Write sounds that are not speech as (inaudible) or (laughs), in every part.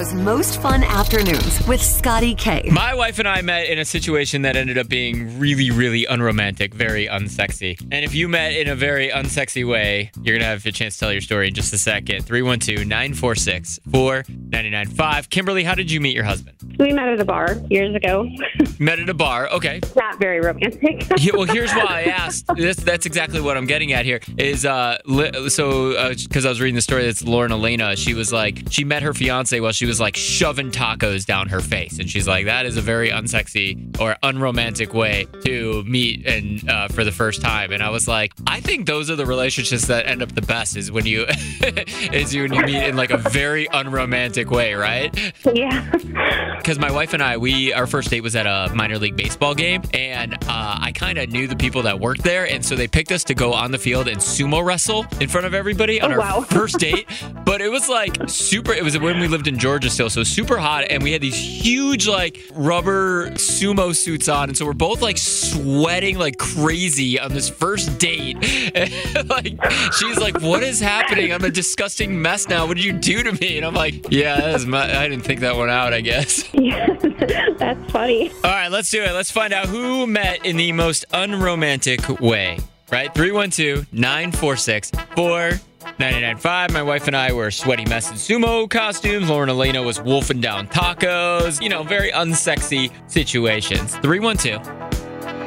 Chicago's most fun afternoons with Scotty K. My wife and I met in a situation that ended up being really, really unromantic, very unsexy. And if you met in a very unsexy way, you're going to have a chance to tell your story in just a second. 312 946 4995. Kimberly, how did you meet your husband? We met at a bar years ago. Met at a bar. Okay. (laughs) Not very romantic. Yeah, well, here's why I asked. This, that's exactly what I'm getting at here. Is uh, li- so because I was reading the story that's Lauren Elena. She was like, she met her fiance while she was like shoving tacos down her face, and she's like, that is a very unsexy or unromantic way to meet and uh, for the first time. And I was like, I think those are the relationships that end up the best. Is when you (laughs) is when you meet in like a very unromantic way, right? yeah. (laughs) because my wife and I, we our first date was at a minor league baseball game, and uh, I kind of knew the people that worked there, and so they picked us to go on the field and sumo wrestle in front of everybody on Oh, our wow. (laughs) first date. But it was like super. It was when we lived in Georgia still, so super hot, and we had these huge like rubber sumo suits on, and so we're both like sweating like crazy on this first date. And, (laughs) like she's like, "What is happening? I'm a disgusting mess now. What did you do to me?" And I'm like, "Yeah, that is my, I didn't think that one out. I guess." (laughs) (laughs) That's funny. All right, let's do it. Let's find out who met in the most unromantic way. Right? 312 946 4995. My wife and I were sweaty mess in sumo costumes. Lauren Elena was wolfing down tacos. You know, very unsexy situations. 312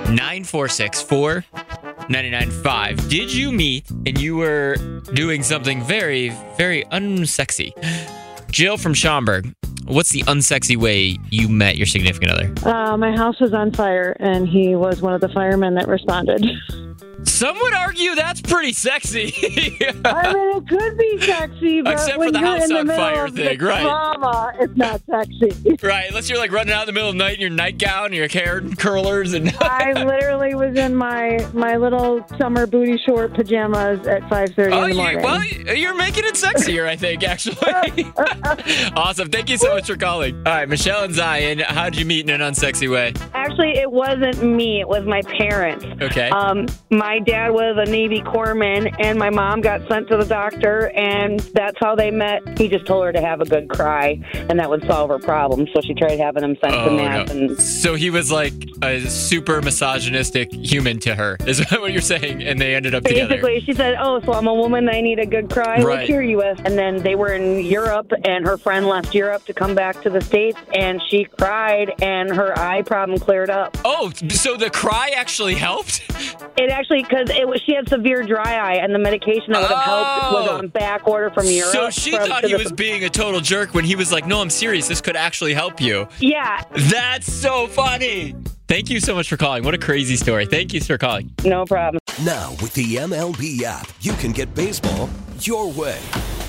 946 4995. Did you meet and you were doing something very, very unsexy? Jill from Schaumburg, what's the unsexy way you met your significant other? Uh, my house was on fire, and he was one of the firemen that responded. (laughs) Some would argue that's pretty sexy. (laughs) I mean, it could be sexy, but Except for when the you're house in the on middle fire of thing, the right. Trauma, it's not sexy. (laughs) right, unless you're like running out in the middle of the night in your nightgown, and your hair curlers, and (laughs) I literally was in my my little summer booty short pajamas at five thirty oh, in the you, morning. well, you're making it sexier, I think. Actually, awesome. Thank you so much for calling. All right, Michelle and Zion, how did you meet in an unsexy way? Actually, it wasn't me. It was my parents. Okay. Um, my dad was a Navy corpsman, and my mom got sent to the doctor, and that's how they met. He just told her to have a good cry, and that would solve her problem. So she tried having him sent to Oh, math, no. and So he was like a super misogynistic human to her. Is that (laughs) what you're saying? And they ended up together. Basically, she said, "Oh, so I'm a woman. I need a good cry. Right. Let's hear you with." And then they were in Europe, and her friend left Europe to come back to the states, and she cried, and her eye problem cleared up. Oh, so the cry actually helped? It actually because it was she had severe dry eye, and the medication that would have helped was Oh. on back order from Europe. So she from- thought to he the- was being a total jerk when he was like, "No, I'm serious. This could actually help you." Yeah, That's so funny. Thank you so much for calling. What a crazy story. Thank you for calling. no problem. Now, with the MLB app, you can get baseball your way.